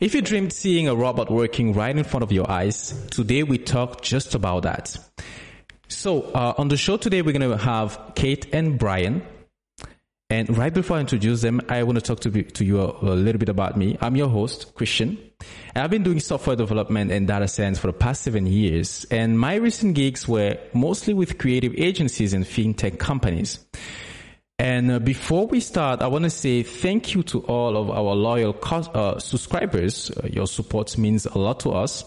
If you dreamed seeing a robot working right in front of your eyes, today we talk just about that. So uh, on the show today, we're going to have Kate and Brian. And right before I introduce them, I want to talk to, to you a, a little bit about me. I'm your host, Christian. And I've been doing software development and data science for the past seven years. And my recent gigs were mostly with creative agencies and fintech companies. And uh, before we start, I want to say thank you to all of our loyal co- uh, subscribers. Uh, your support means a lot to us.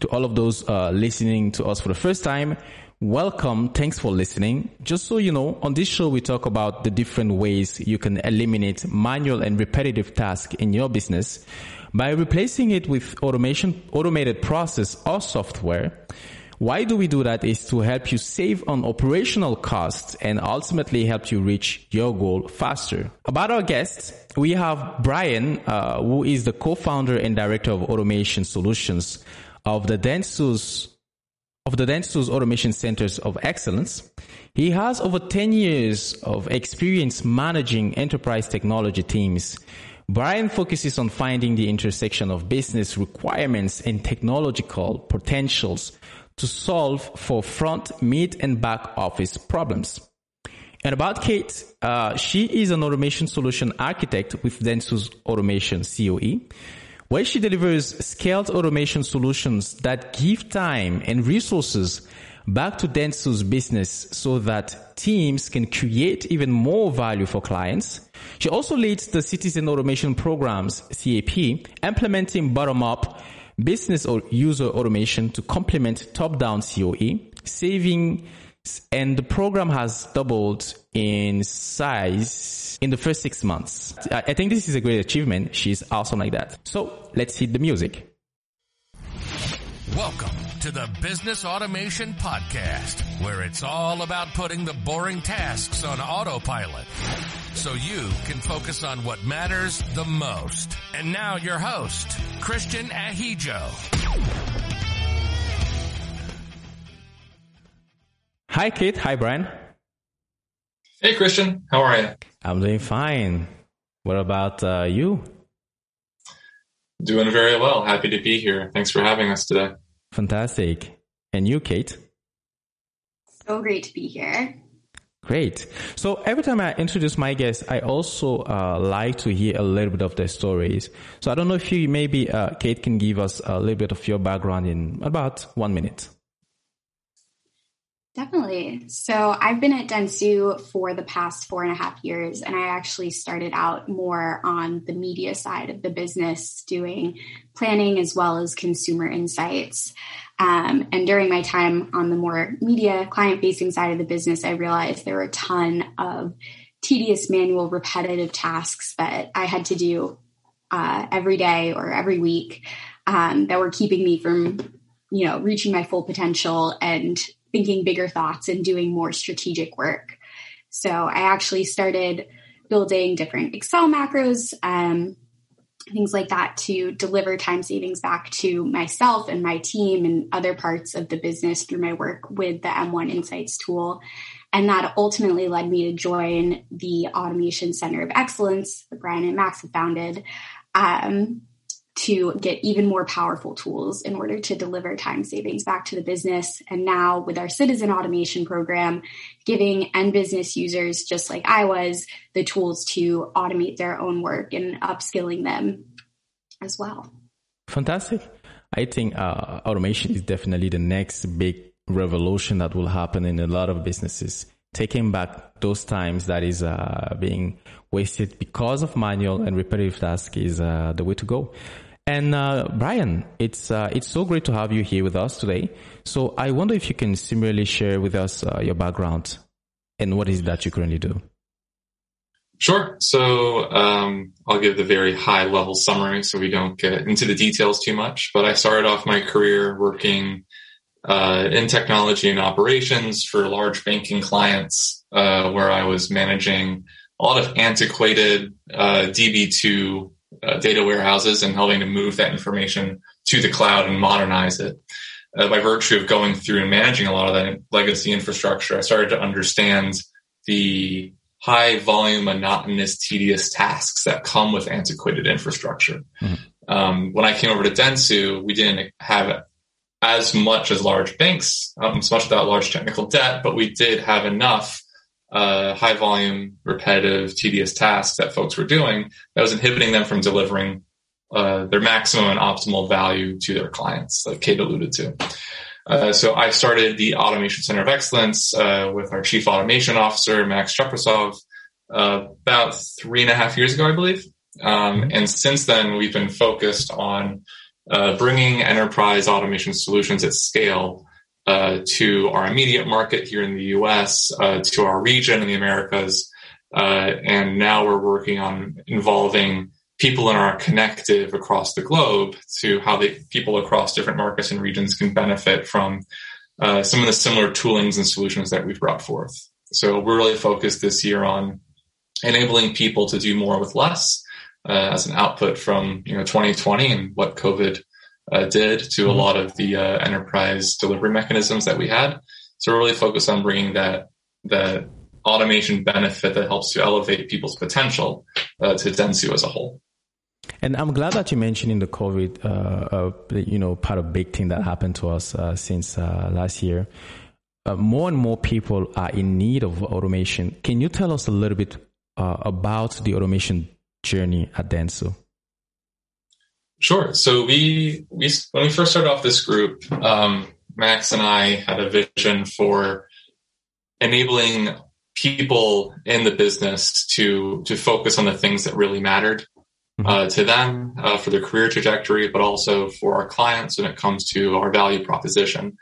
To all of those uh, listening to us for the first time, welcome. Thanks for listening. Just so you know, on this show, we talk about the different ways you can eliminate manual and repetitive tasks in your business by replacing it with automation, automated process or software. Why do we do that is to help you save on operational costs and ultimately help you reach your goal faster. About our guests, we have Brian, uh, who is the co-founder and director of automation solutions of the Dentsu's of the Dentsu's Automation Centers of Excellence. He has over 10 years of experience managing enterprise technology teams. Brian focuses on finding the intersection of business requirements and technological potentials to solve for front, mid, and back office problems. And about Kate, uh, she is an automation solution architect with Dentsu's Automation COE, where she delivers scaled automation solutions that give time and resources back to Dentsu's business so that teams can create even more value for clients. She also leads the Citizen Automation Programs, CAP, implementing bottom-up business or user automation to complement top-down COE, saving and the program has doubled in size in the first six months. I think this is a great achievement. She's awesome like that. So let's hit the music. Welcome to the Business Automation Podcast, where it's all about putting the boring tasks on autopilot so you can focus on what matters the most. And now your host, Christian Ahijo. Hi, Kate. Hi, Brian. Hey, Christian. How are you? I'm doing fine. What about uh, you? Doing very well. Happy to be here. Thanks for having us today. Fantastic. And you, Kate? So great to be here. Great. So every time I introduce my guests, I also uh, like to hear a little bit of their stories. So I don't know if you maybe, uh, Kate, can give us a little bit of your background in about one minute. Definitely. So I've been at Dentsu for the past four and a half years, and I actually started out more on the media side of the business, doing planning as well as consumer insights. Um, and during my time on the more media client facing side of the business, I realized there were a ton of tedious, manual, repetitive tasks that I had to do uh, every day or every week um, that were keeping me from, you know, reaching my full potential and thinking bigger thoughts and doing more strategic work. So I actually started building different Excel macros, um, things like that to deliver time savings back to myself and my team and other parts of the business through my work with the M1 Insights tool. And that ultimately led me to join the Automation Center of Excellence that Brian and Max have founded. Um, to get even more powerful tools in order to deliver time savings back to the business. And now with our citizen automation program, giving end business users, just like I was, the tools to automate their own work and upskilling them as well. Fantastic. I think uh, automation is definitely the next big revolution that will happen in a lot of businesses. Taking back those times that is uh, being wasted because of manual and repetitive tasks is uh, the way to go. And uh, Brian, it's uh, it's so great to have you here with us today. So I wonder if you can similarly share with us uh, your background and what is that you currently do. Sure. So um, I'll give the very high level summary so we don't get into the details too much. But I started off my career working uh, in technology and operations for large banking clients, uh, where I was managing a lot of antiquated uh, DB2 uh, data warehouses and helping to move that information to the cloud and modernize it. Uh, by virtue of going through and managing a lot of that legacy infrastructure, I started to understand the high volume, monotonous, tedious tasks that come with antiquated infrastructure. Mm-hmm. Um, when I came over to Dentsu, we didn't have as much as large banks, um, as much without large technical debt, but we did have enough uh, high volume, repetitive, tedious tasks that folks were doing that was inhibiting them from delivering uh, their maximum and optimal value to their clients, like Kate alluded to. Uh, so I started the Automation Center of Excellence uh, with our Chief Automation Officer, Max Cheprasov, about three and a half years ago, I believe. Um, and since then, we've been focused on uh, bringing enterprise automation solutions at scale uh, to our immediate market here in the U.S., uh, to our region in the Americas, uh, and now we're working on involving people in our connective across the globe to how the people across different markets and regions can benefit from uh, some of the similar toolings and solutions that we've brought forth. So we're really focused this year on enabling people to do more with less uh, as an output from you know 2020 and what COVID uh, did to a mm-hmm. lot of the uh, enterprise delivery mechanisms that we had. So we're really focused on bringing that that automation benefit that helps to elevate people's potential uh, to Dentsu as a whole. And I'm glad that you mentioned in the COVID, uh, uh, you know, part of big thing that happened to us uh, since last year. more and more people are in need of automation. Can you tell us a little bit about the automation journey at Dentsu? Sure. So we we when we first started off this group, um, Max and I had a vision for enabling people in the business to to focus on the things that really mattered mm-hmm. uh, to them uh, for their career trajectory, but also for our clients when it comes to our value proposition.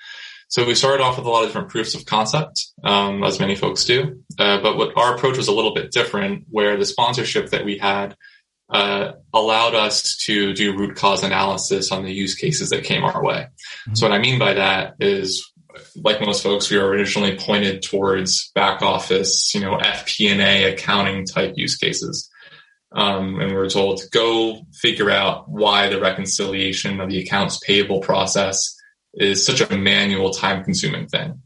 So we started off with a lot of different proofs of concept, um, as many folks do. Uh, but what our approach was a little bit different, where the sponsorship that we had uh, allowed us to do root cause analysis on the use cases that came our way. Mm-hmm. So what I mean by that is, like most folks, we were originally pointed towards back office, you know, FP&A accounting type use cases. Um, and we were told to go figure out why the reconciliation of the accounts payable process is such a manual time consuming thing.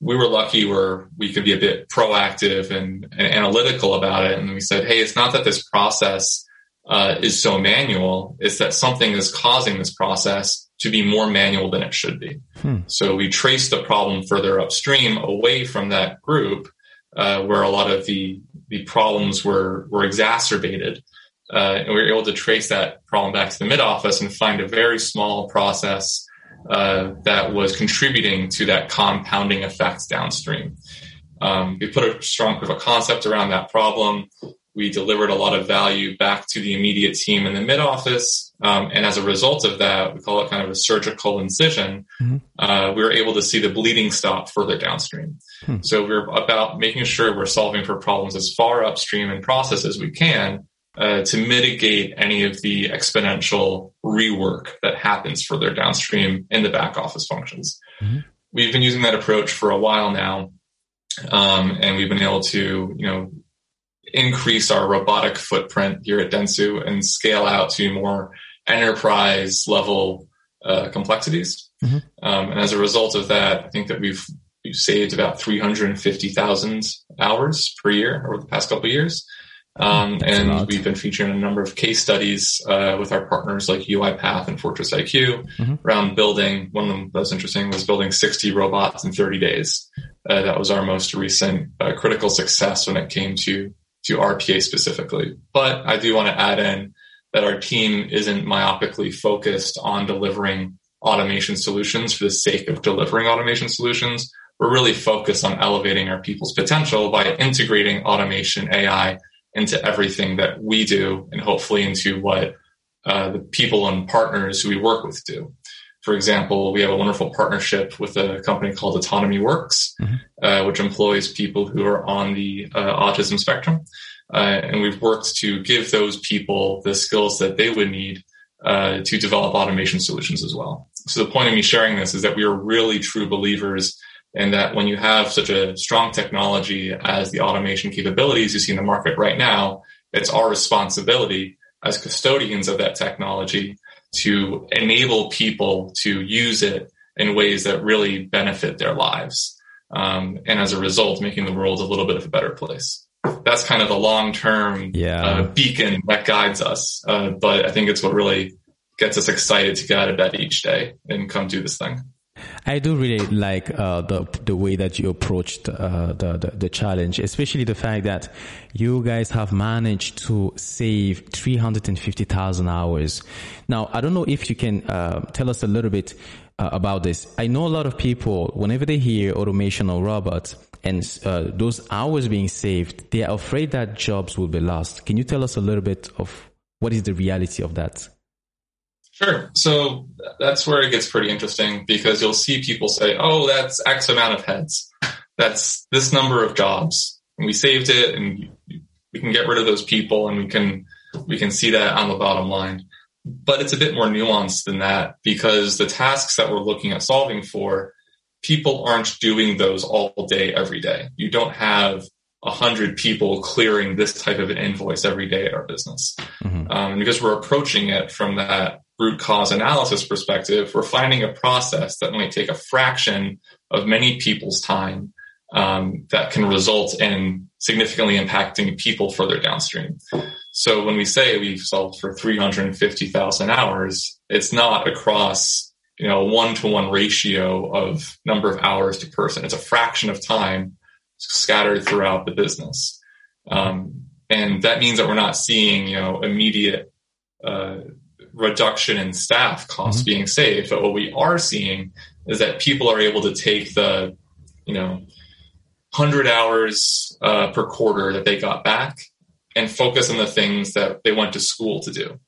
We were lucky where we could be a bit proactive and, and analytical about it. And we said, Hey, it's not that this process uh, is so manual it's that something is causing this process to be more manual than it should be. Hmm. So we traced the problem further upstream away from that group uh, where a lot of the the problems were were exacerbated. Uh, and we were able to trace that problem back to the mid office and find a very small process uh, that was contributing to that compounding effect downstream. Um, we put a strong proof of concept around that problem we delivered a lot of value back to the immediate team in the mid office. Um, and as a result of that, we call it kind of a surgical incision. Mm-hmm. Uh, we were able to see the bleeding stop further downstream. Hmm. So we're about making sure we're solving for problems as far upstream in process as we can uh, to mitigate any of the exponential rework that happens for their downstream in the back office functions. Mm-hmm. We've been using that approach for a while now. Um, and we've been able to, you know, increase our robotic footprint here at Dentsu and scale out to more enterprise level uh, complexities. Mm-hmm. Um, and as a result of that, I think that we've, we've saved about 350,000 hours per year over the past couple of years. Um, and we've been featuring a number of case studies uh, with our partners like UiPath and Fortress IQ mm-hmm. around building. One of them that was interesting was building 60 robots in 30 days. Uh, that was our most recent uh, critical success when it came to to RPA specifically. But I do want to add in that our team isn't myopically focused on delivering automation solutions for the sake of delivering automation solutions. We're really focused on elevating our people's potential by integrating automation AI into everything that we do and hopefully into what uh, the people and partners who we work with do. For example, we have a wonderful partnership with a company called Autonomy Works, mm-hmm. uh, which employs people who are on the uh, autism spectrum. Uh, and we've worked to give those people the skills that they would need uh, to develop automation solutions as well. So the point of me sharing this is that we are really true believers in that when you have such a strong technology as the automation capabilities you see in the market right now, it's our responsibility as custodians of that technology to enable people to use it in ways that really benefit their lives. Um, and as a result, making the world a little bit of a better place. That's kind of the long term yeah. uh, beacon that guides us. Uh, but I think it's what really gets us excited to get out of bed each day and come do this thing. I do really like uh, the the way that you approached uh, the, the, the challenge, especially the fact that you guys have managed to save three hundred and fifty thousand hours. Now, I don't know if you can uh, tell us a little bit uh, about this. I know a lot of people, whenever they hear automation or robots and uh, those hours being saved, they are afraid that jobs will be lost. Can you tell us a little bit of what is the reality of that? Sure. So that's where it gets pretty interesting because you'll see people say, oh, that's X amount of heads. That's this number of jobs. And we saved it and we can get rid of those people and we can, we can see that on the bottom line. But it's a bit more nuanced than that because the tasks that we're looking at solving for, people aren't doing those all day, every day. You don't have a hundred people clearing this type of an invoice every day at our business. Mm-hmm. Um, because we're approaching it from that root cause analysis perspective, we're finding a process that might take a fraction of many people's time um, that can result in significantly impacting people further downstream. So when we say we've solved for 350,000 hours, it's not across you know one to one ratio of number of hours to person. It's a fraction of time scattered throughout the business, um, and that means that we're not seeing you know immediate uh, reduction in staff costs mm-hmm. being saved. But what we are seeing is that people are able to take the, you know, 100 hours uh, per quarter that they got back and focus on the things that they went to school to do,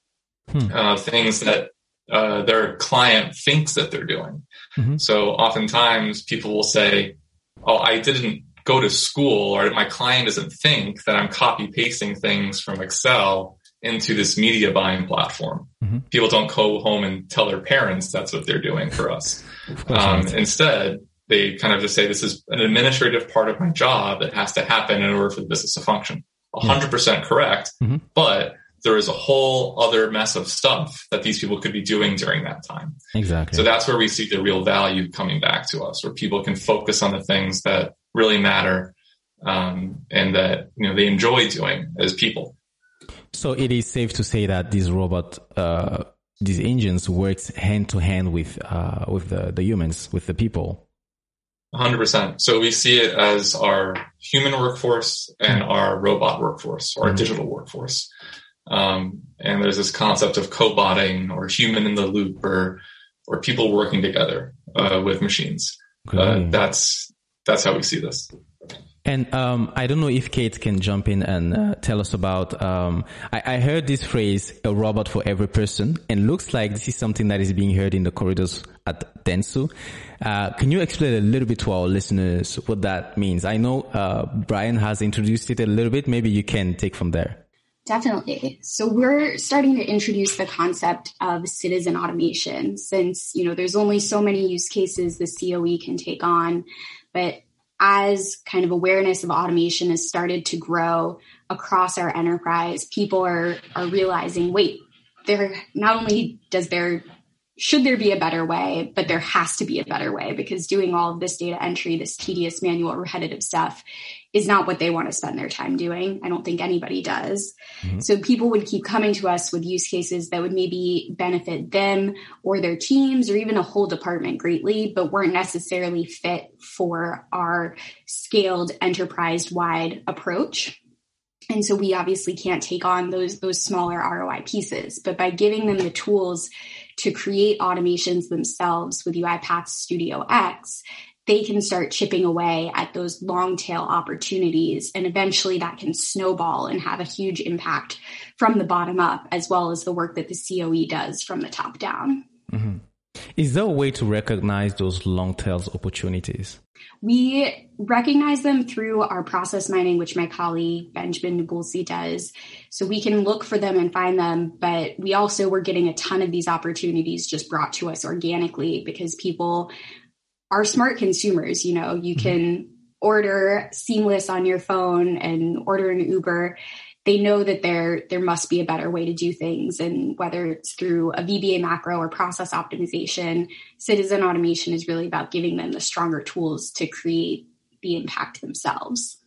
hmm. uh, things that uh, their client thinks that they're doing. Mm-hmm. So oftentimes people will say, "Oh, I didn't go to school," or "My client doesn't think that I'm copy pasting things from Excel into this media buying platform. Mm-hmm. People don't go home and tell their parents that's what they're doing for us. Um, instead, they kind of just say this is an administrative part of my job that has to happen in order for the business to function. 100% correct, mm-hmm. but there is a whole other mess of stuff that these people could be doing during that time. Exactly. So that's where we see the real value coming back to us, where people can focus on the things that really matter um, and that you know they enjoy doing as people. So it is safe to say that these robot, uh, these engines works hand to hand with uh, with the, the humans, with the people. 100%. So we see it as our human workforce and our robot workforce, our mm-hmm. digital workforce. Um, and there's this concept of co-botting or human in the loop or or people working together uh, with machines. Uh, that's that's how we see this. And um, I don't know if Kate can jump in and uh, tell us about. Um, I, I, heard this phrase "a robot for every person," and looks like this is something that is being heard in the corridors at Dentsu. Uh, can you explain a little bit to our listeners what that means? I know uh, Brian has introduced it a little bit. Maybe you can take from there. Definitely. So we're starting to introduce the concept of citizen automation since, you know, there's only so many use cases the COE can take on, but as kind of awareness of automation has started to grow across our enterprise, people are are realizing, wait, there not only does there should there be a better way, but there has to be a better way because doing all of this data entry, this tedious manual repetitive stuff is not what they want to spend their time doing. I don't think anybody does. Mm-hmm. So people would keep coming to us with use cases that would maybe benefit them or their teams or even a whole department greatly, but weren't necessarily fit for our scaled enterprise wide approach. And so we obviously can't take on those those smaller ROI pieces, but by giving them the tools to create automations themselves with UiPath Studio X, they can start chipping away at those long tail opportunities. And eventually that can snowball and have a huge impact from the bottom up, as well as the work that the COE does from the top down. Mm-hmm. Is there a way to recognize those long tails opportunities? We recognize them through our process mining, which my colleague Benjamin Nabulsi does. So we can look for them and find them, but we also were getting a ton of these opportunities just brought to us organically because people are smart consumers. You know, you mm-hmm. can order seamless on your phone and order an Uber. They know that there there must be a better way to do things, and whether it's through a VBA macro or process optimization, citizen automation is really about giving them the stronger tools to create the impact themselves.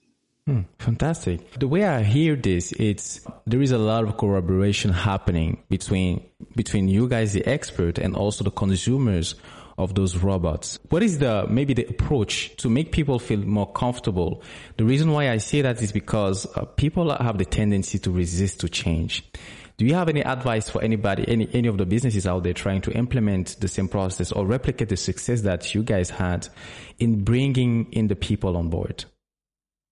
Hmm, fantastic. The way I hear this, it's there is a lot of collaboration happening between between you guys, the expert, and also the consumers of those robots. What is the maybe the approach to make people feel more comfortable? The reason why I say that is because uh, people have the tendency to resist to change. Do you have any advice for anybody, any any of the businesses out there trying to implement the same process or replicate the success that you guys had in bringing in the people on board?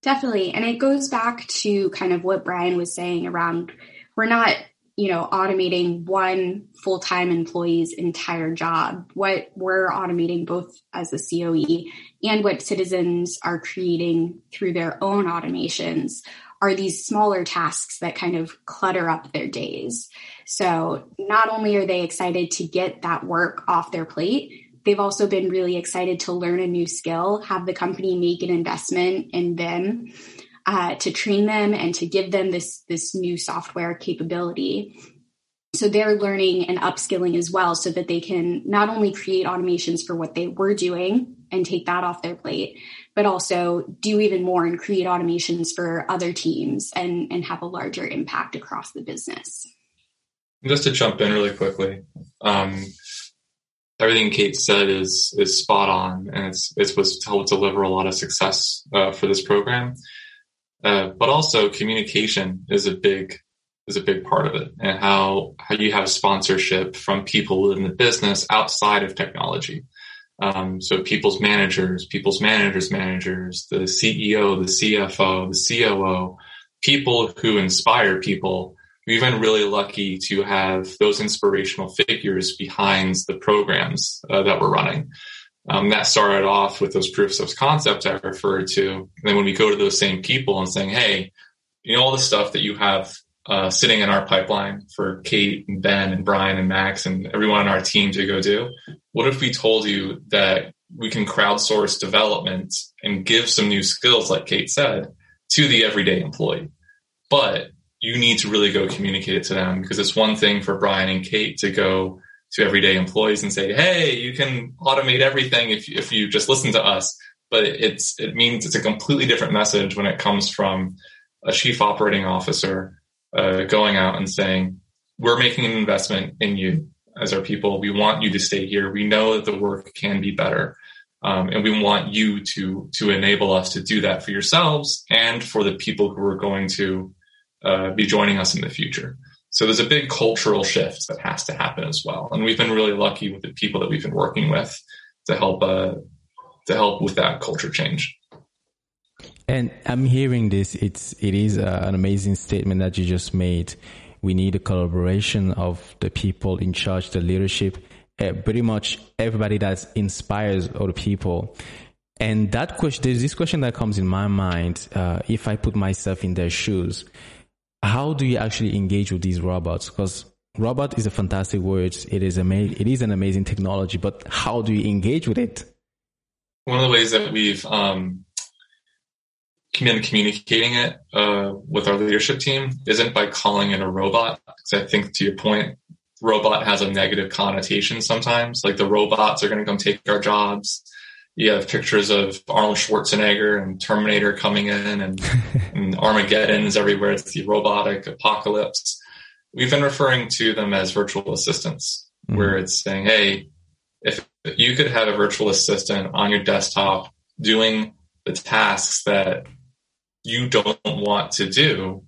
Definitely. And it goes back to kind of what Brian was saying around we're not, you know, automating one full time employee's entire job. What we're automating both as a COE and what citizens are creating through their own automations are these smaller tasks that kind of clutter up their days. So not only are they excited to get that work off their plate, They've also been really excited to learn a new skill, have the company make an investment in them uh, to train them and to give them this, this new software capability. So they're learning and upskilling as well so that they can not only create automations for what they were doing and take that off their plate, but also do even more and create automations for other teams and, and have a larger impact across the business. Just to jump in really quickly, um, everything Kate said is is spot on, and it's it was to help deliver a lot of success uh, for this program. Uh, but also, communication is a big is a big part of it, and how how you have sponsorship from people in the business outside of technology. Um, so people's managers, people's managers, managers, the CEO, the CFO, the COO, people who inspire people we've been really lucky to have those inspirational figures behind the programs uh, that we're running. Um, that started off with those proofs of concept I referred to. And then when we go to those same people and saying, hey, you know, all the stuff that you have uh, sitting in our pipeline for Kate and Ben and Brian and Max and everyone on our team to go do. What if we told you that we can crowdsource development and give some new skills, like Kate said, to the everyday employee? But you need to really go communicate it to them because it's one thing for Brian and Kate to go to everyday employees and say, "Hey, you can automate everything if if you just listen to us." But it's it means it's a completely different message when it comes from a chief operating officer uh, going out and saying, "We're making an investment in you as our people. We want you to stay here. We know that the work can be better." Um, and we want you to to enable us to do that for yourselves and for the people who are going to uh, be joining us in the future. So there's a big cultural shift that has to happen as well, and we've been really lucky with the people that we've been working with to help uh, to help with that culture change. And I'm hearing this. It's it is uh, an amazing statement that you just made. We need a collaboration of the people in charge, the leadership, uh, pretty much everybody that inspires other people. And that question, there's this question that comes in my mind. Uh, if I put myself in their shoes, how do you actually engage with these robots? Because robot is a fantastic word. It is ama- it is an amazing technology, but how do you engage with it? One of the ways that we've um, been communicating it uh, with our leadership team isn't by calling it a robot. Because I think to your point, robot has a negative connotation sometimes. Like the robots are going to come take our jobs you have pictures of Arnold Schwarzenegger and Terminator coming in and, and Armageddon is everywhere. It's the robotic apocalypse. We've been referring to them as virtual assistants, mm-hmm. where it's saying, hey, if you could have a virtual assistant on your desktop doing the tasks that you don't want to do,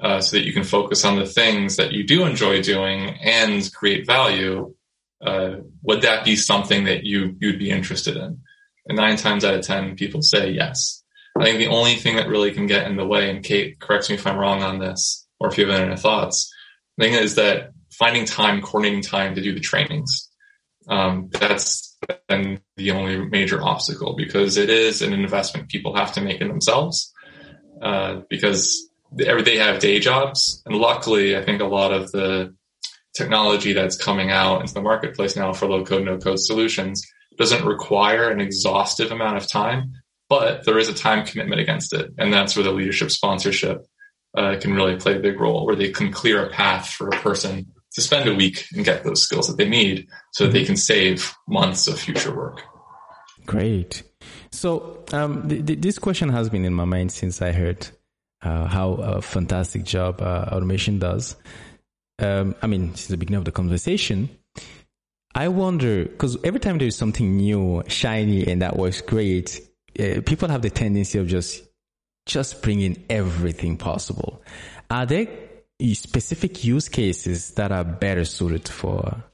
uh, so that you can focus on the things that you do enjoy doing and create value, uh, would that be something that you you'd be interested in? And nine times out of 10, people say yes. I think the only thing that really can get in the way, and Kate, corrects me if I'm wrong on this, or if you have any thoughts, thing is that finding time, coordinating time to do the trainings. Um, that's been the only major obstacle because it is an investment people have to make in themselves. Uh, because they have day jobs. And luckily, I think a lot of the technology that's coming out into the marketplace now for low code, no code solutions doesn't require an exhaustive amount of time, but there is a time commitment against it. And that's where the leadership sponsorship uh, can really play a big role, where they can clear a path for a person to spend a week and get those skills that they need so that they can save months of future work. Great. So um, th- th- this question has been in my mind since I heard uh, how a fantastic job uh, automation does. Um, I mean, since the beginning of the conversation, I wonder because every time there's something new, shiny, and that works great, uh, people have the tendency of just just bringing everything possible. Are there specific use cases that are better suited for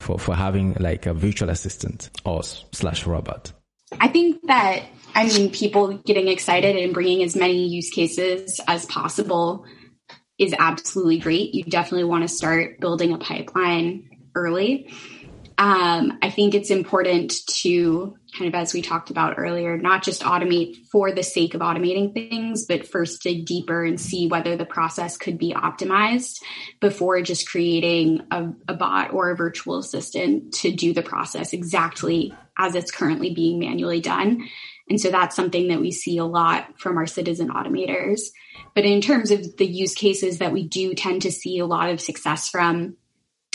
for for having like a virtual assistant or slash robot? I think that I mean people getting excited and bringing as many use cases as possible is absolutely great. You definitely want to start building a pipeline early. Um, I think it's important to kind of, as we talked about earlier, not just automate for the sake of automating things, but first dig deeper and see whether the process could be optimized before just creating a, a bot or a virtual assistant to do the process exactly as it's currently being manually done. And so that's something that we see a lot from our citizen automators. But in terms of the use cases that we do tend to see a lot of success from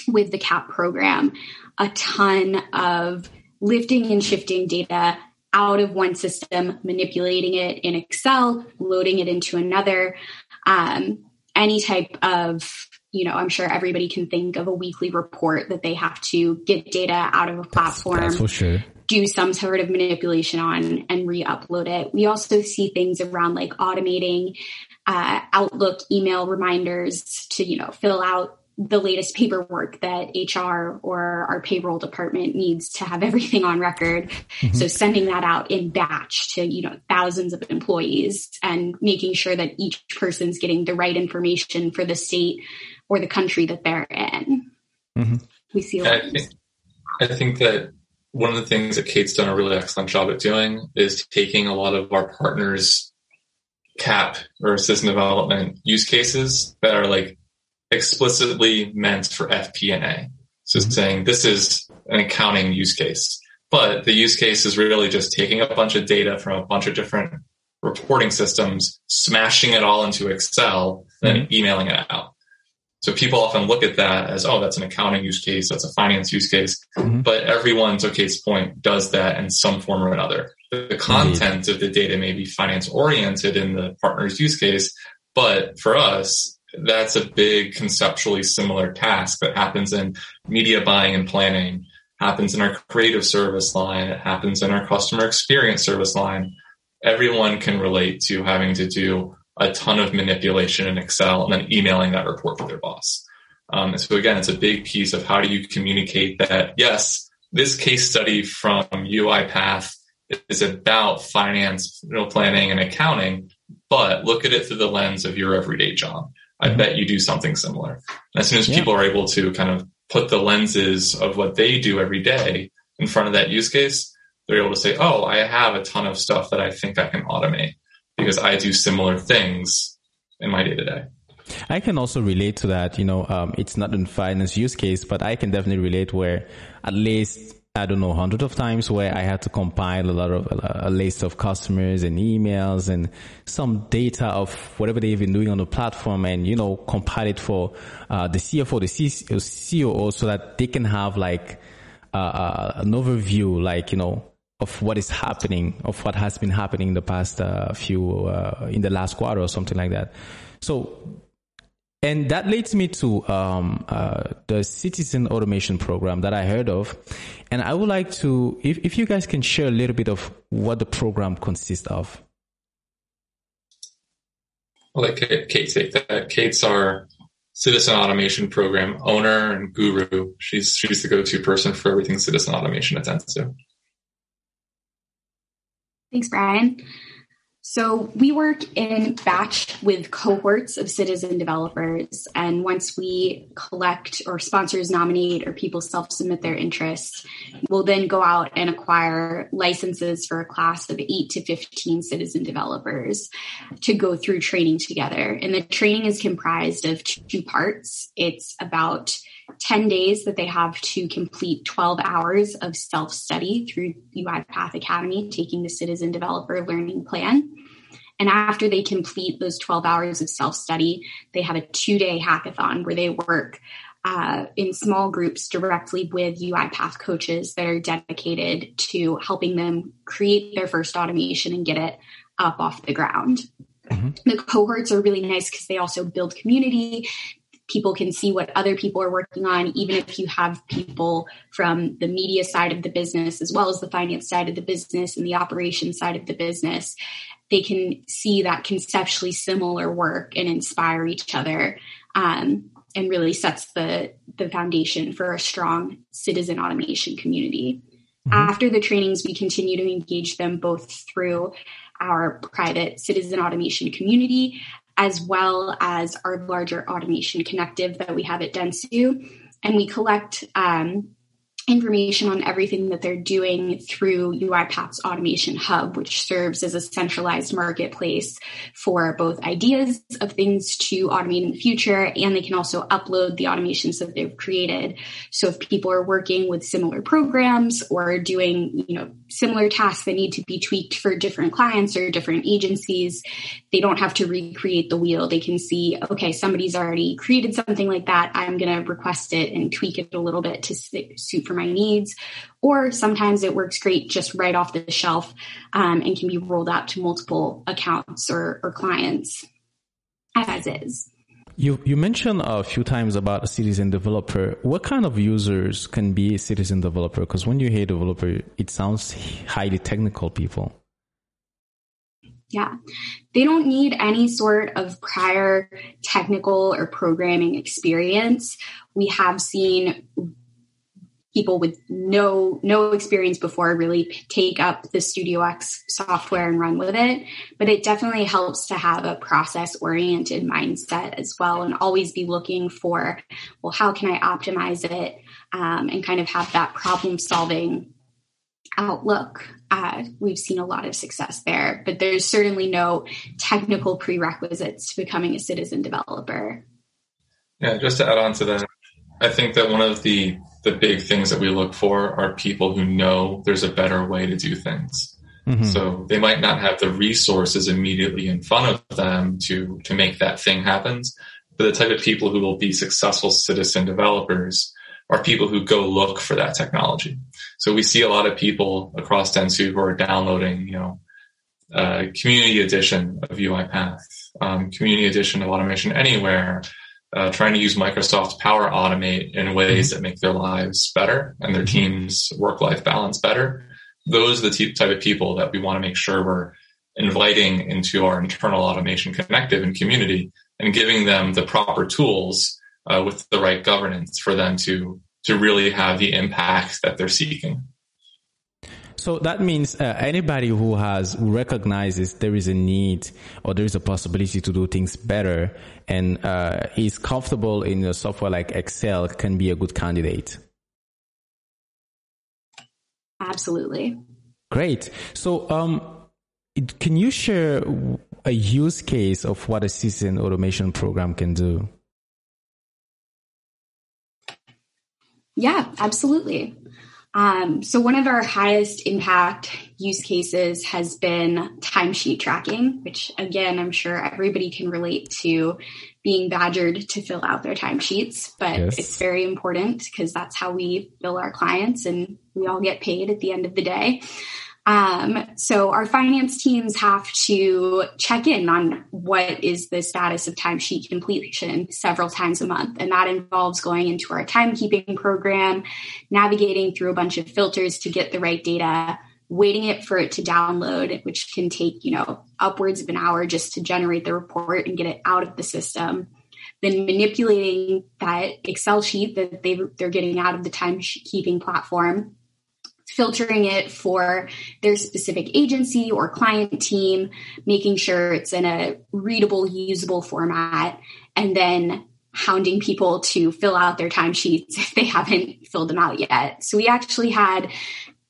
with the CAP program, a ton of lifting and shifting data out of one system, manipulating it in Excel, loading it into another. Um, any type of, you know, I'm sure everybody can think of a weekly report that they have to get data out of a platform. That's for sure. Do some sort of manipulation on and re upload it. We also see things around like automating uh, Outlook email reminders to, you know, fill out the latest paperwork that HR or our payroll department needs to have everything on record. Mm-hmm. So sending that out in batch to, you know, thousands of employees and making sure that each person's getting the right information for the state or the country that they're in. Mm-hmm. We see a lot. I think, I think that one of the things that Kate's done a really excellent job at doing is taking a lot of our partners cap or system development use cases that are like explicitly meant for FP&A. So mm-hmm. saying this is an accounting use case, but the use case is really just taking a bunch of data from a bunch of different reporting systems, smashing it all into Excel, mm-hmm. and emailing it out. So people often look at that as, oh, that's an accounting use case, that's a finance use case. Mm-hmm. But everyone, to Kate's point, does that in some form or another. The content of the data may be finance oriented in the partner's use case, but for us, that's a big conceptually similar task that happens in media buying and planning, happens in our creative service line, it happens in our customer experience service line. Everyone can relate to having to do a ton of manipulation in Excel and then emailing that report to their boss. Um, so again, it's a big piece of how do you communicate that, yes, this case study from UiPath is about finance, you know, planning and accounting, but look at it through the lens of your everyday job. I bet you do something similar. And as soon as yeah. people are able to kind of put the lenses of what they do every day in front of that use case, they're able to say, oh, I have a ton of stuff that I think I can automate because I do similar things in my day to day. I can also relate to that. You know, um, it's not in finance use case, but I can definitely relate where at least I don't know, hundreds of times where I had to compile a lot of a list of customers and emails and some data of whatever they've been doing on the platform and, you know, compile it for, uh, the CFO, the COO so that they can have like, uh, uh, an overview, like, you know, of what is happening, of what has been happening in the past, uh, few, uh, in the last quarter or something like that. So and that leads me to um, uh, the citizen automation program that I heard of. And I would like to, if, if you guys can share a little bit of what the program consists of. I'll let Kate, Kate take that. Kate's our citizen automation program owner and guru. She's, she's the go-to person for everything citizen automation at Dentsu. Thanks, Brian. So we work in batch with cohorts of citizen developers. And once we collect or sponsors nominate or people self submit their interests, we'll then go out and acquire licenses for a class of eight to 15 citizen developers to go through training together. And the training is comprised of two parts. It's about 10 days that they have to complete 12 hours of self study through UiPath Academy, taking the citizen developer learning plan. And after they complete those 12 hours of self study, they have a two day hackathon where they work uh, in small groups directly with UiPath coaches that are dedicated to helping them create their first automation and get it up off the ground. Mm-hmm. The cohorts are really nice because they also build community. People can see what other people are working on, even if you have people from the media side of the business, as well as the finance side of the business and the operations side of the business. They can see that conceptually similar work and inspire each other. Um, and really sets the the foundation for a strong citizen automation community. Mm-hmm. After the trainings, we continue to engage them both through our private citizen automation community as well as our larger automation connective that we have at Dentsu. And we collect um, information on everything that they're doing through UiPath's Automation Hub, which serves as a centralized marketplace for both ideas of things to automate in the future, and they can also upload the automations that they've created. So if people are working with similar programs or doing, you know, similar tasks that need to be tweaked for different clients or different agencies, they don't have to recreate the wheel. They can see, okay, somebody's already created something like that. I'm going to request it and tweak it a little bit to suit for my needs. Or sometimes it works great just right off the shelf um, and can be rolled out to multiple accounts or, or clients as is. You you mentioned a few times about a citizen developer. What kind of users can be a citizen developer? Because when you hear developer, it sounds highly technical people. Yeah. They don't need any sort of prior technical or programming experience. We have seen people with no no experience before really take up the studio x software and run with it. But it definitely helps to have a process oriented mindset as well and always be looking for well how can i optimize it um, and kind of have that problem solving outlook. Uh, we've seen a lot of success there but there's certainly no technical prerequisites to becoming a citizen developer. Yeah just to add on to that i think that one of the the big things that we look for are people who know there's a better way to do things. Mm-hmm. So they might not have the resources immediately in front of them to, to make that thing happen. But the type of people who will be successful citizen developers are people who go look for that technology. So we see a lot of people across Dentsu who are downloading, you know, uh, community edition of UiPath, um, community edition of Automation Anywhere, uh, trying to use Microsoft Power Automate in ways mm-hmm. that make their lives better and their team's work life balance better. Those are the t- type of people that we want to make sure we're inviting into our internal automation connective and community and giving them the proper tools uh, with the right governance for them to to really have the impact that they're seeking. So that means uh, anybody who has who recognizes there is a need or there is a possibility to do things better and uh, is comfortable in a software like Excel can be a good candidate. Absolutely. Great. So, um, can you share a use case of what a citizen automation program can do? Yeah, absolutely. Um, so one of our highest impact use cases has been timesheet tracking, which again, I'm sure everybody can relate to being badgered to fill out their timesheets, but yes. it's very important because that's how we bill our clients and we all get paid at the end of the day. Um, so our finance teams have to check in on what is the status of timesheet completion several times a month. And that involves going into our timekeeping program, navigating through a bunch of filters to get the right data, waiting it for it to download, which can take, you know, upwards of an hour just to generate the report and get it out of the system then manipulating that Excel sheet that they they're getting out of the timekeeping platform filtering it for their specific agency or client team, making sure it's in a readable, usable format, and then hounding people to fill out their timesheets if they haven't filled them out yet. So we actually had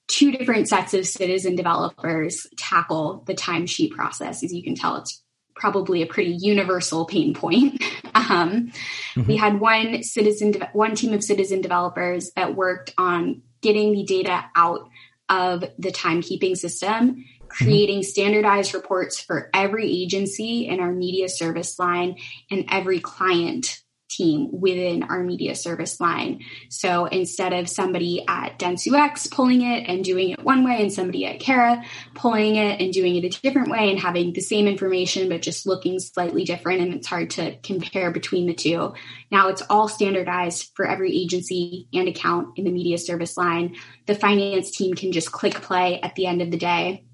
two different sets of citizen developers tackle the timesheet process. As you can tell, it's probably a pretty universal pain point. Um, mm-hmm. We had one citizen, de- one team of citizen developers that worked on getting the data out of the timekeeping system, creating standardized reports for every agency in our media service line and every client team within our media service line. So instead of somebody at Dentsu X pulling it and doing it one way and somebody at Carat pulling it and doing it a different way and having the same information but just looking slightly different and it's hard to compare between the two. Now it's all standardized for every agency and account in the media service line. The finance team can just click play at the end of the day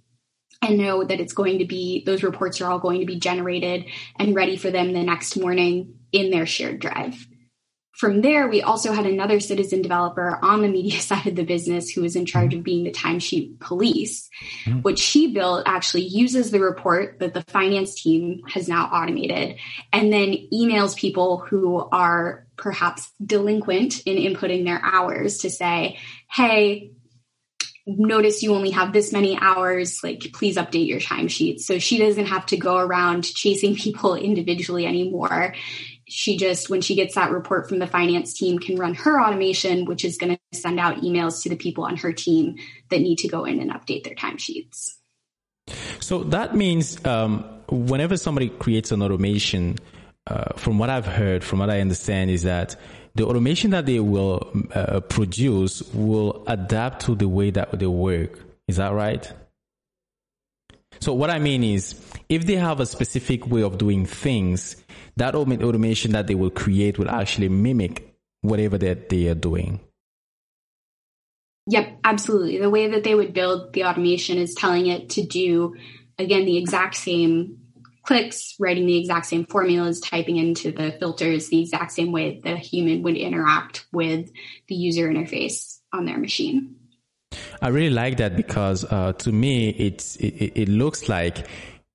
and know that it's going to be those reports are all going to be generated and ready for them the next morning in their shared drive. From there, we also had another citizen developer on the media side of the business who was in charge of being the timesheet police. Mm-hmm. What she built actually uses the report that the finance team has now automated and then emails people who are perhaps delinquent in inputting their hours to say, Hey, notice you only have this many hours like please update your timesheet so she doesn't have to go around chasing people individually anymore she just when she gets that report from the finance team can run her automation which is going to send out emails to the people on her team that need to go in and update their timesheets so that means um, whenever somebody creates an automation uh, from what i've heard from what i understand is that the automation that they will uh, produce will adapt to the way that they work. Is that right? So what I mean is, if they have a specific way of doing things, that automation that they will create will actually mimic whatever that they are doing. Yep, absolutely. The way that they would build the automation is telling it to do, again, the exact same clicks, writing the exact same formulas, typing into the filters the exact same way a human would interact with the user interface on their machine. I really like that because uh, to me, it's it, it looks like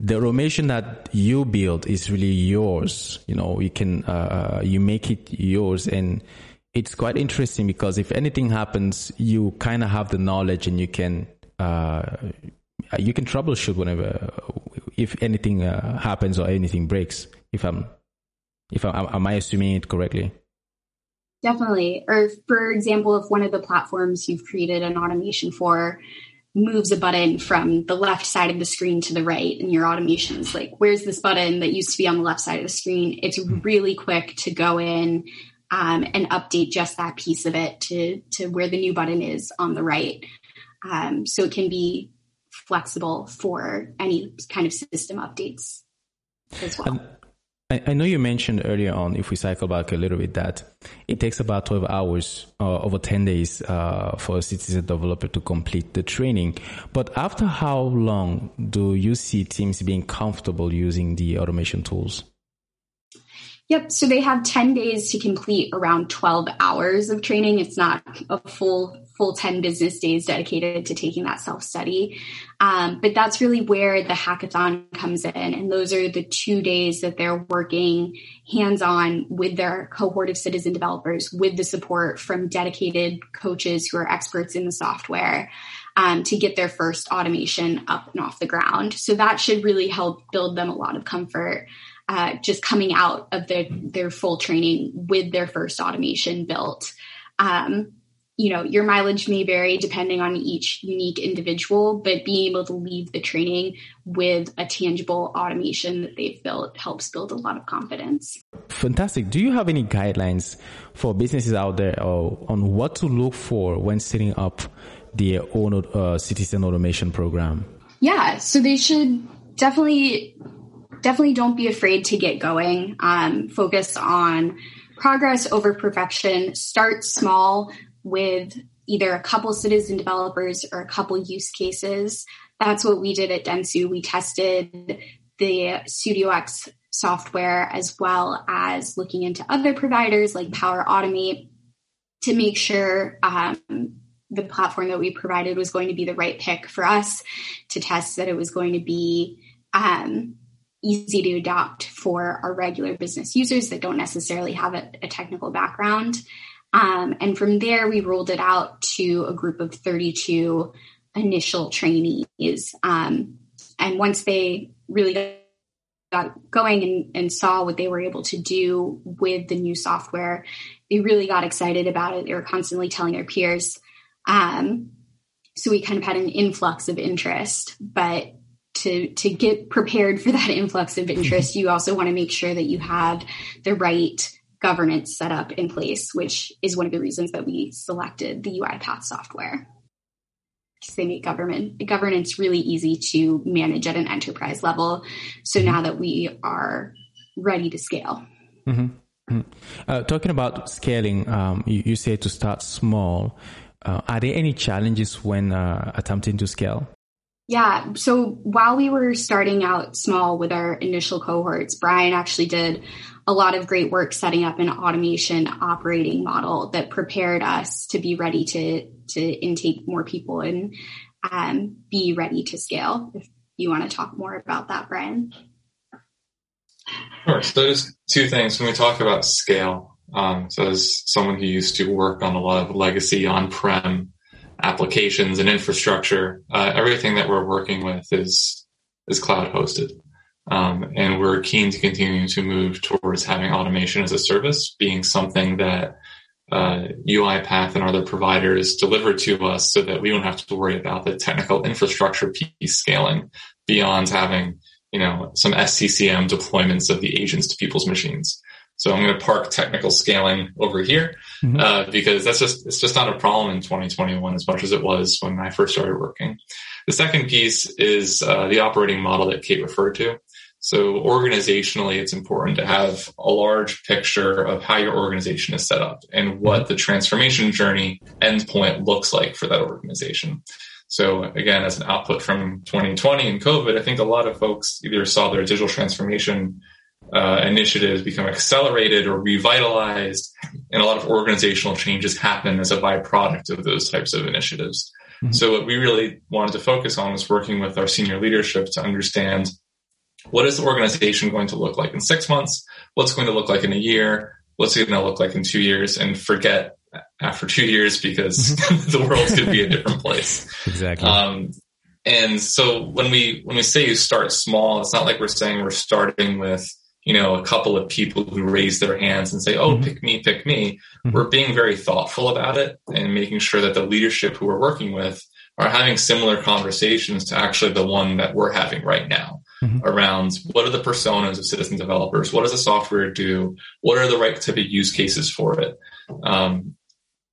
the automation that you build is really yours. You know, you can uh, uh, you make it yours, and it's quite interesting because if anything happens, you kind of have the knowledge and you can uh, you can troubleshoot whenever if anything uh, happens or anything breaks. If I'm, if I'm, am I assuming it correctly? Definitely. Or for example, if one of the platforms you've created an automation for moves a button from the left side of the screen to the right and your automation is like, where's this button that used to be on the left side of the screen? It's hmm. really quick to go in um, and update just that piece of it to, to where the new button is on the right. Um, so it can be flexible for any kind of system updates as well. I, I know you mentioned earlier on, if we cycle back a little bit, that it takes about 12 hours uh, over 10 days uh, for a citizen developer to complete the training. But after how long do you see teams being comfortable using the automation tools? Yep. So they have 10 days to complete around 12 hours of training. It's not a full full 10 business days dedicated to taking that self study. Um, but that's really where the hackathon comes in. And those are the two days that they're working hands on with their cohort of citizen developers with the support from dedicated coaches who are experts in the software. Um, to get their first automation up and off the ground. So that should really help build them a lot of comfort. Uh, just coming out of their, their full training with their first automation built. Um, you know, your mileage may vary depending on each unique individual, but being able to leave the training with a tangible automation that they've built helps build a lot of confidence. Fantastic. Do you have any guidelines for businesses out there on what to look for when setting up their own uh, citizen automation program? Yeah, so they should definitely definitely don't be afraid to get going. Um, focus on progress over perfection. Start small with either a couple citizen developers or a couple use cases. That's what we did at Dentsu. We tested the StudioX software as well as looking into other providers like Power Automate to make sure um, the platform that we provided was going to be the right pick for us to test that it was going to be um, easy to adopt for our regular business users that don't necessarily have a, a technical background. Um, and from there, we rolled it out to a group of 32 initial trainees. Um, and once they really got going and, and, saw what they were able to do with the new software, they really got excited about it. They were constantly telling their peers. Um, so we kind of had an influx of interest, but to to get prepared for that influx of interest, you also want to make sure that you have the right governance set up in place, which is one of the reasons that we selected the UiPath software. Because they make government governance really easy to manage at an enterprise level. So now that we are ready to scale. Mm-hmm. Mm-hmm. Uh, talking about scaling, um, you, you say to start small. Uh, are there any challenges when uh, attempting to scale? Yeah. So while we were starting out small with our initial cohorts, Brian actually did a lot of great work setting up an automation operating model that prepared us to be ready to to intake more people and um, be ready to scale. If you want to talk more about that, Brian. Sure. So there's two things when we talk about scale. Um, so as someone who used to work on a lot of legacy on-prem applications and infrastructure, uh, everything that we're working with is is cloud hosted. Um, and we're keen to continue to move towards having automation as a service being something that uh, UiPath and other providers deliver to us so that we don't have to worry about the technical infrastructure piece scaling beyond having, you know, some SCCM deployments of the agents to people's machines. So I'm going to park technical scaling over here mm-hmm. uh, because that's just it's just not a problem in 2021 as much as it was when I first started working. The second piece is uh, the operating model that Kate referred to. So organizationally, it's important to have a large picture of how your organization is set up and what the transformation journey endpoint looks like for that organization. So again, as an output from 2020 and COVID, I think a lot of folks either saw their digital transformation uh, initiatives become accelerated or revitalized, and a lot of organizational changes happen as a byproduct of those types of initiatives. Mm-hmm. So what we really wanted to focus on was working with our senior leadership to understand what is the organization going to look like in six months? What's going to look like in a year? What's it going to look like in two years? And forget after two years because mm-hmm. the world could be a different place. Exactly. Um, and so when we when we say you start small, it's not like we're saying we're starting with you know a couple of people who raise their hands and say, "Oh, mm-hmm. pick me, pick me." Mm-hmm. We're being very thoughtful about it and making sure that the leadership who we're working with are having similar conversations to actually the one that we're having right now mm-hmm. around what are the personas of citizen developers? What does the software do? What are the right type of use cases for it? Um,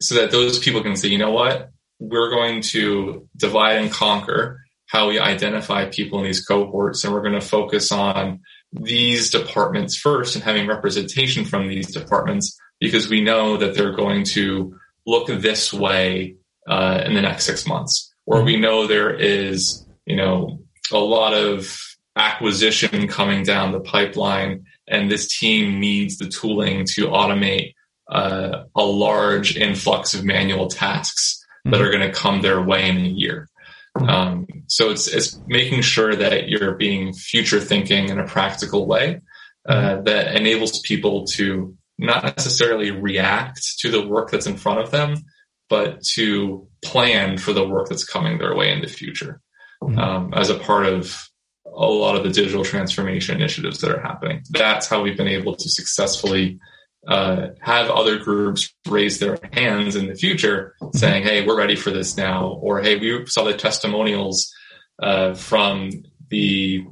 so that those people can say, you know what? We're going to divide and conquer how we identify people in these cohorts, and we're going to focus on these departments first and having representation from these departments because we know that they're going to look this way uh, in the next six months, or we know there is, you know, a lot of acquisition coming down the pipeline, and this team needs the tooling to automate uh, a large influx of manual tasks mm-hmm. that are going to come their way in a year. Um, so it's it's making sure that you're being future thinking in a practical way uh, mm-hmm. that enables people to not necessarily react to the work that's in front of them, but to plan for the work that's coming their way in the future mm-hmm. um, as a part of a lot of the digital transformation initiatives that are happening. That's how we've been able to successfully uh, have other groups raise their hands in the future saying, Hey, we're ready for this now. Or, Hey, we saw the testimonials uh, from the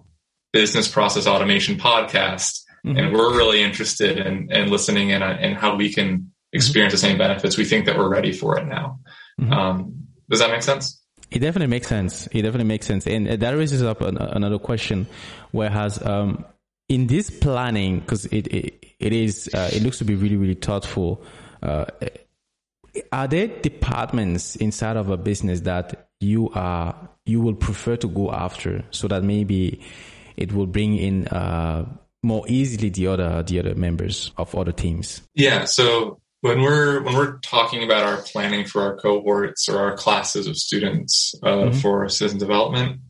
business process automation podcast. Mm-hmm. And we're really interested in, in listening in and how we can experience the same benefits. We think that we're ready for it now. Mm-hmm. Um, does that make sense? It definitely makes sense. It definitely makes sense, and that raises up an, another question. Whereas um, in this planning, because it, it, it is uh, it looks to be really really thoughtful. Uh, are there departments inside of a business that you are you will prefer to go after, so that maybe it will bring in uh, more easily the other the other members of other teams? Yeah. So when we're when we're talking about our planning for our cohorts or our classes of students uh, mm-hmm. for citizen development,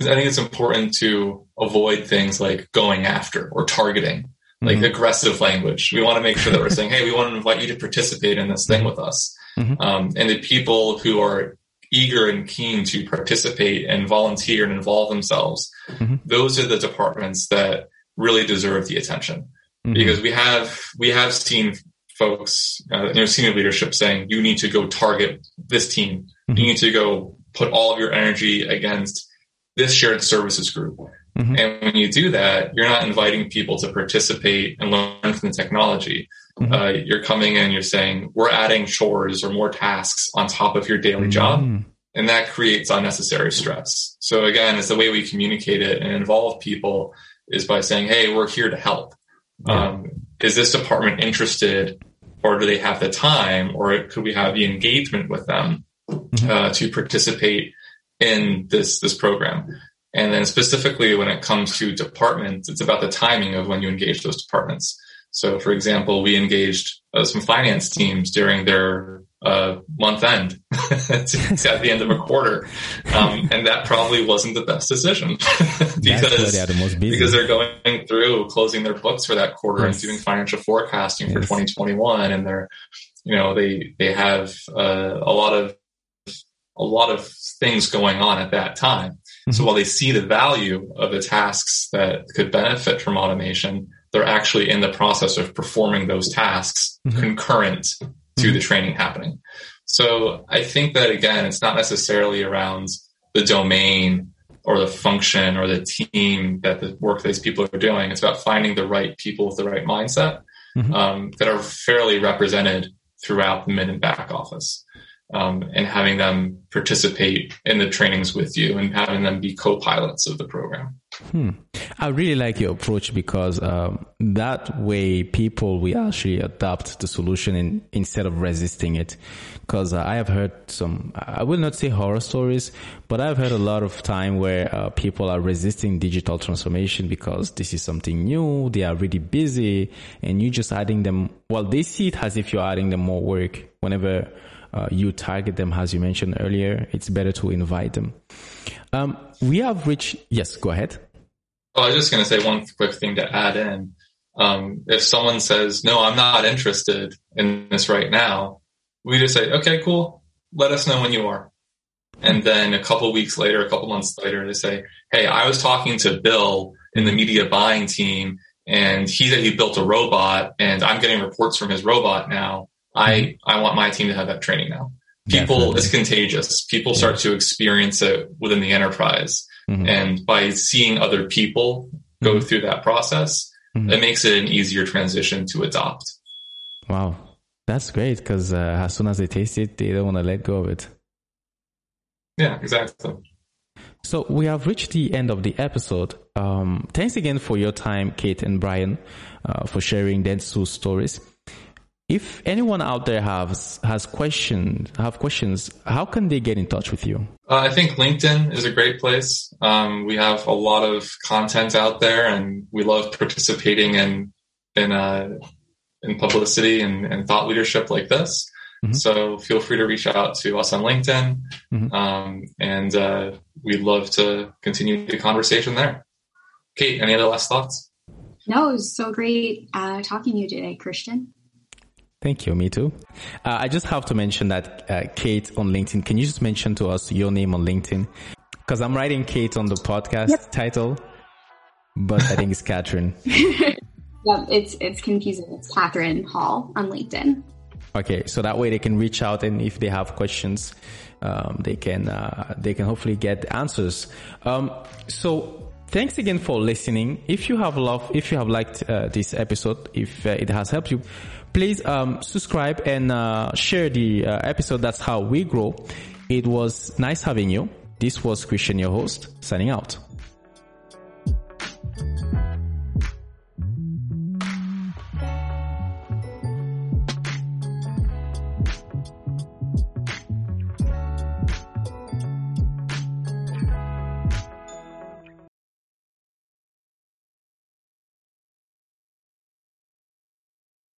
I think it's important to avoid things like going after or targeting, like mm-hmm. aggressive language. We want to make sure that we're saying, "Hey, we want to invite you to participate in this thing with us," mm-hmm. um, and the people who are eager and keen to participate and volunteer and involve themselves, mm-hmm. those are the departments that really deserve the attention mm-hmm. because we have we have seen folks, uh, you know, senior leadership saying you need to go target this team. Mm-hmm. You need to go put all of your energy against this shared services group. Mm-hmm. And when you do that, you're not inviting people to participate and learn from the technology. Mm-hmm. Uh, you're coming in, you're saying, we're adding chores or more tasks on top of your daily job. Mm-hmm. And that creates unnecessary stress. So again, it's the way we communicate it and involve people is by saying, Hey, we're here to help. Yeah. Um, is this department interested or do they have the time or could we have the engagement with them mm-hmm. uh, to participate in this, this program? And then specifically when it comes to departments, it's about the timing of when you engage those departments. So for example, we engaged uh, some finance teams during their uh, month end at the end of a quarter. Um, and that probably wasn't the best decision because, the because they're going through closing their books for that quarter yes. and doing financial forecasting yes. for 2021. And they're, you know, they, they have uh, a lot of, a lot of things going on at that time. Mm-hmm. So while they see the value of the tasks that could benefit from automation, they're actually in the process of performing those tasks mm-hmm. concurrent to mm-hmm. the training happening. So I think that again, it's not necessarily around the domain or the function or the team that the work these people are doing. It's about finding the right people with the right mindset mm-hmm. um, that are fairly represented throughout the mid and back office um, and having them participate in the trainings with you and having them be co-pilots of the program. Hmm. I really like your approach because um, that way people will actually adopt the solution in, instead of resisting it. Because uh, I have heard some, I will not say horror stories, but I've heard a lot of time where uh, people are resisting digital transformation because this is something new. They are really busy, and you just adding them. Well, they see it as if you're adding them more work whenever uh, you target them, as you mentioned earlier, it's better to invite them. Um, we have reached, yes, go ahead. Oh, I was just going to say one quick thing to add in. Um, if someone says, no, I'm not interested in this right now, we just say, okay, cool. Let us know when you are. And then a couple weeks later, a couple months later, they say, Hey, I was talking to Bill in the media buying team and he said he built a robot and I'm getting reports from his robot now. I. I want my team to have that training now. People, Definitely. it's contagious. People yeah. start to experience it within the enterprise. Mm-hmm. And by seeing other people go mm-hmm. through that process, mm-hmm. it makes it an easier transition to adopt. Wow. That's great because uh, as soon as they taste it, they don't want to let go of it. Yeah, exactly. So we have reached the end of the episode. Um, thanks again for your time, Kate and Brian, uh, for sharing Dentsu stories. If anyone out there has has questions, have questions, how can they get in touch with you? Uh, I think LinkedIn is a great place. Um, we have a lot of content out there, and we love participating in in uh, in publicity and, and, thought leadership like this. Mm-hmm. So feel free to reach out to us on LinkedIn, mm-hmm. um, and uh, we'd love to continue the conversation there. Kate, any other last thoughts? No, it was so great uh, talking to you today, Christian. Thank you. Me too. Uh, I just have to mention that uh, Kate on LinkedIn. Can you just mention to us your name on LinkedIn? Because I'm writing Kate on the podcast yep. title, but I think it's Catherine. yep, it's it's confusing. It's Catherine Hall on LinkedIn. Okay, so that way they can reach out, and if they have questions, um, they can uh, they can hopefully get answers. Um, so thanks again for listening. If you have loved, if you have liked uh, this episode, if uh, it has helped you, please um, subscribe and uh, share the uh, episode. That's how we grow. It was nice having you. This was Christian, your host, signing out.